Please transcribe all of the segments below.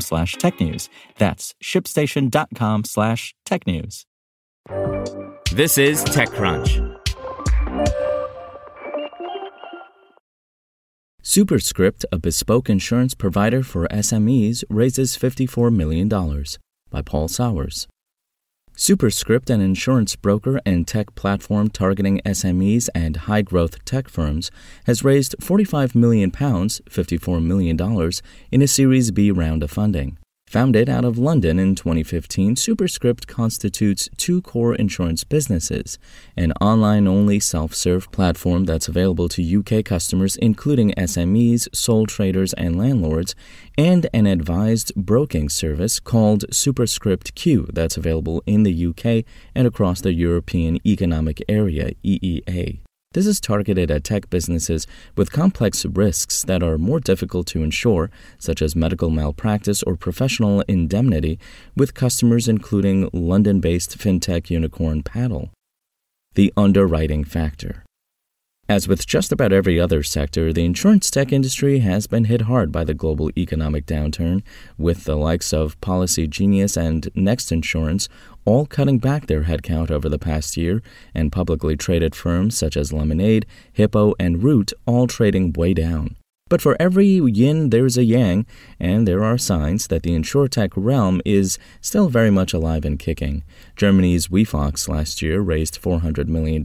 slash technews. That's shipstation.com slash technews. This is TechCrunch. Superscript, a bespoke insurance provider for SMEs, raises $54 million by Paul Sawers. Superscript, an insurance broker and tech platform targeting SMEs and high growth tech firms, has raised £45 million, $54 million, in a Series B round of funding. Founded out of London in 2015, Superscript constitutes two core insurance businesses an online only self serve platform that's available to UK customers, including SMEs, sole traders, and landlords, and an advised broking service called Superscript Q that's available in the UK and across the European Economic Area, EEA. This is targeted at tech businesses with complex risks that are more difficult to insure, such as medical malpractice or professional indemnity, with customers including London based fintech unicorn Paddle. The underwriting factor. As with just about every other sector, the insurance tech industry has been hit hard by the global economic downturn, with the likes of Policygenius and Next Insurance all cutting back their headcount over the past year, and publicly traded firms such as Lemonade, Hippo, and Root all trading way down. But for every yin, there's a yang, and there are signs that the insurtech realm is still very much alive and kicking. Germany's WeFox last year raised $400 million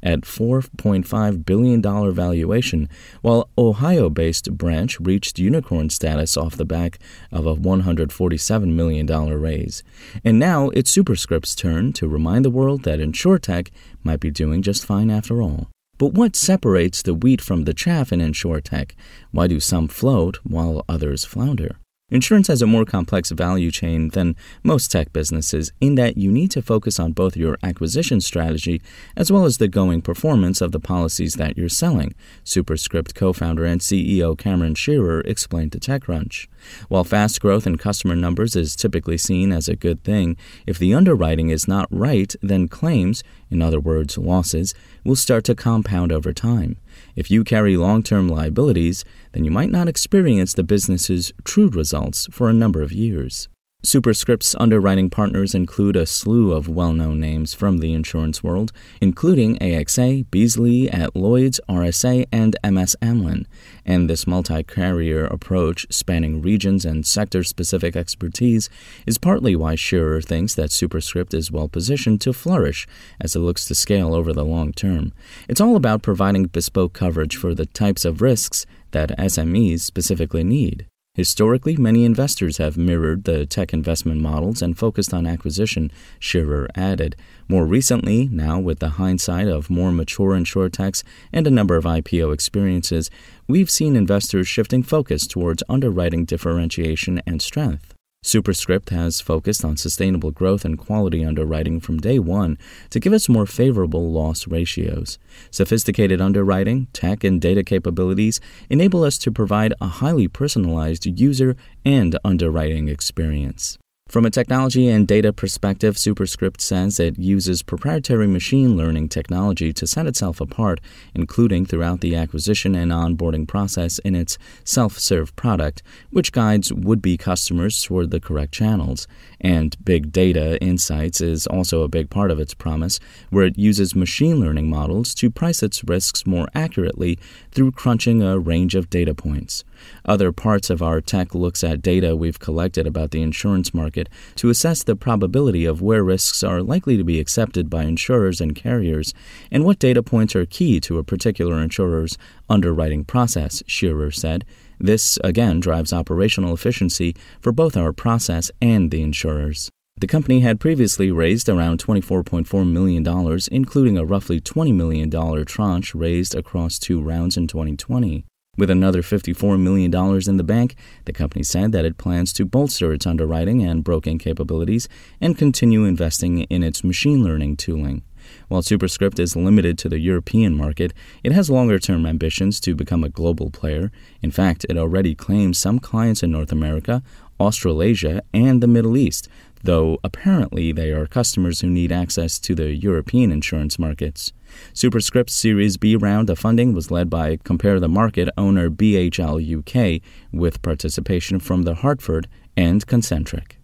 at $4.5 billion valuation, while Ohio based Branch reached unicorn status off the back of a $147 million raise. And now it's Superscript's turn to remind the world that insurtech might be doing just fine after all. But what separates the wheat from the chaff in insurtech? Why do some float while others flounder? Insurance has a more complex value chain than most tech businesses in that you need to focus on both your acquisition strategy as well as the going performance of the policies that you're selling, Superscript co founder and CEO Cameron Shearer explained to TechCrunch. While fast growth in customer numbers is typically seen as a good thing, if the underwriting is not right, then claims, in other words, losses, will start to compound over time. If you carry long term liabilities, then you might not experience the business's true results for a number of years. Superscript's underwriting partners include a slew of well known names from the insurance world, including AXA, Beazley at Lloyd's, RSA, and MS Amlin. And this multi carrier approach, spanning regions and sector specific expertise, is partly why Shearer thinks that Superscript is well positioned to flourish as it looks to scale over the long term. It's all about providing bespoke coverage for the types of risks that SMEs specifically need. Historically, many investors have mirrored the tech investment models and focused on acquisition, Shearer added. More recently, now with the hindsight of more mature insurtechs and a number of IPO experiences, we've seen investors shifting focus towards underwriting differentiation and strength. Superscript has focused on sustainable growth and quality underwriting from day one to give us more favorable loss ratios. Sophisticated underwriting, tech, and data capabilities enable us to provide a highly personalized user and underwriting experience. From a technology and data perspective, Superscript says it uses proprietary machine learning technology to set itself apart, including throughout the acquisition and onboarding process in its self serve product, which guides would be customers toward the correct channels. And big data insights is also a big part of its promise, where it uses machine learning models to price its risks more accurately through crunching a range of data points. Other parts of our tech looks at data we've collected about the insurance market to assess the probability of where risks are likely to be accepted by insurers and carriers and what data points are key to a particular insurer's underwriting process, Shearer said. This again drives operational efficiency for both our process and the insurers. The company had previously raised around $24.4 million, including a roughly $20 million tranche raised across two rounds in 2020. With another $54 million in the bank, the company said that it plans to bolster its underwriting and broking capabilities and continue investing in its machine learning tooling. While Superscript is limited to the European market, it has longer term ambitions to become a global player. In fact, it already claims some clients in North America, Australasia, and the Middle East, though apparently they are customers who need access to the European insurance markets. Superscript's Series B round of funding was led by Compare the Market owner BHL UK, with participation from The Hartford and Concentric.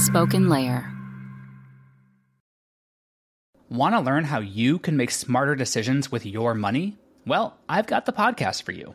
SpokenLayer. Want to learn how you can make smarter decisions with your money? Well, I've got the podcast for you.